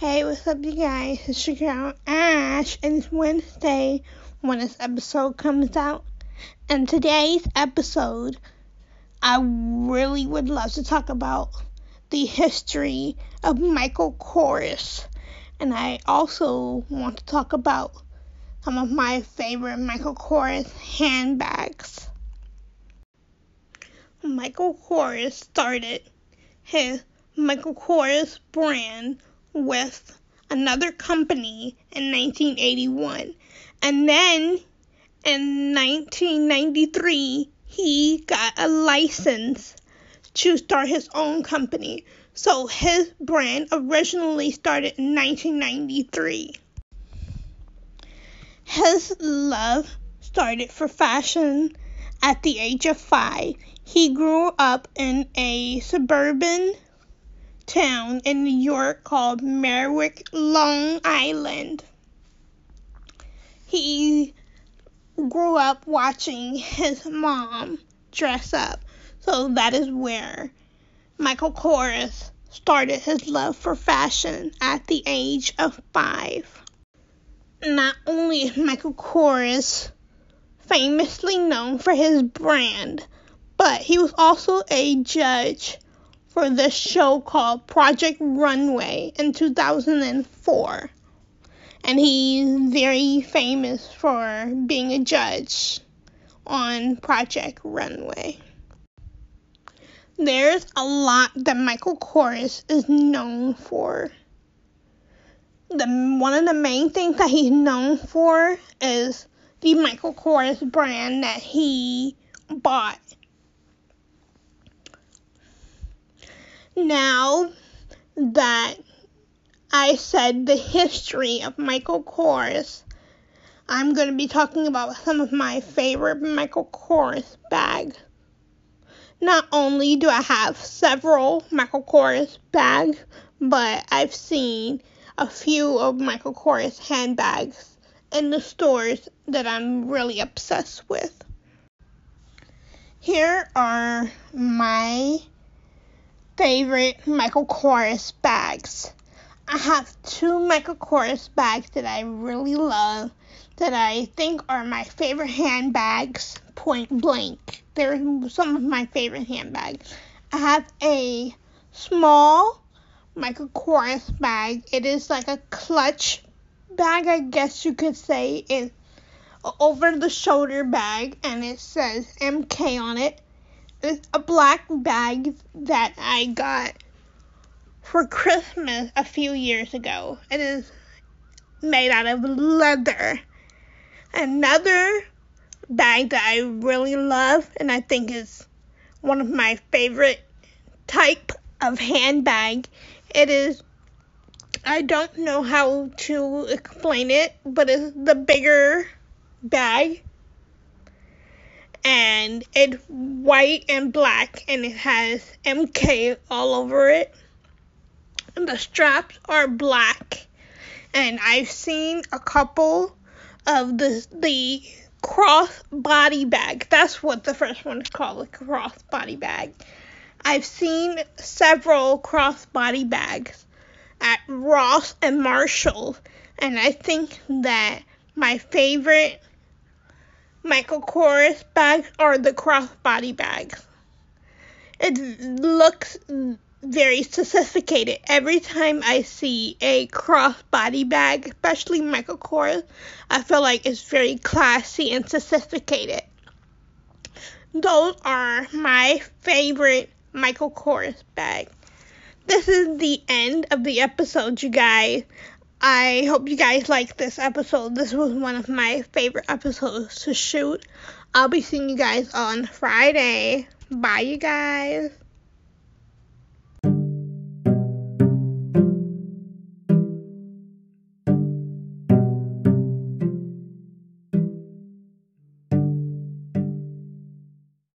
what's up, you guys? It's your girl Ash, and it's Wednesday when this episode comes out. And today's episode, I really would love to talk about the history of Michael Kors. And I also want to talk about some of my favorite Michael Kors handbags. Michael Kors started his Michael Kors brand with another company in 1981. And then in 1993, he got a license to start his own company. So his brand originally started in 1993. His love started for fashion at the age of five. He grew up in a suburban town in New York called Merrick, Long Island. He grew up watching his mom dress up, so that is where Michael Kors started his love for fashion at the age of five. Not only is Michael Kors famously known for his brand, but he was also a judge for this show called Project Runway in 2004. And he's very famous for being a judge on Project Runway. There's a lot that Michael Kors is known for. The one of the main things that he's known for is the Michael Kors brand that he bought now that I said the history of Michael Kors, I'm going to be talking about some of my favorite Michael Kors bags. Not only do I have several Michael Kors bags, but I've seen a few of Michael Kors handbags in the stores that I'm really obsessed with. Here are my favorite Michael Kors bags. I have two Michael Kors bags that I really love that I think are my favorite handbags, point blank. They're some of my favorite handbags. I have a small Michael Kors bag. It is like a clutch bag, I guess you could say. It's over the shoulder bag and it says MK on it. It's a black bag that I got for Christmas a few years ago. It is made out of leather. Another bag that I really love and I think is one of my favorite type of handbag. It is I don't know how to explain it, but it's the bigger bag and it's white and black and it has MK all over it. And the straps are black. And I've seen a couple of the the cross body bag. That's what the first one is called, a cross body bag. I've seen several cross body bags at Ross and Marshall, and I think that my favorite Michael Kors bags are the crossbody bags. It looks very sophisticated. Every time I see a crossbody bag, especially Michael Kors, I feel like it's very classy and sophisticated. Those are my favorite Michael Kors bags. This is the end of the episode, you guys. I hope you guys like this episode. This was one of my favorite episodes to shoot. I'll be seeing you guys on Friday. Bye, you guys.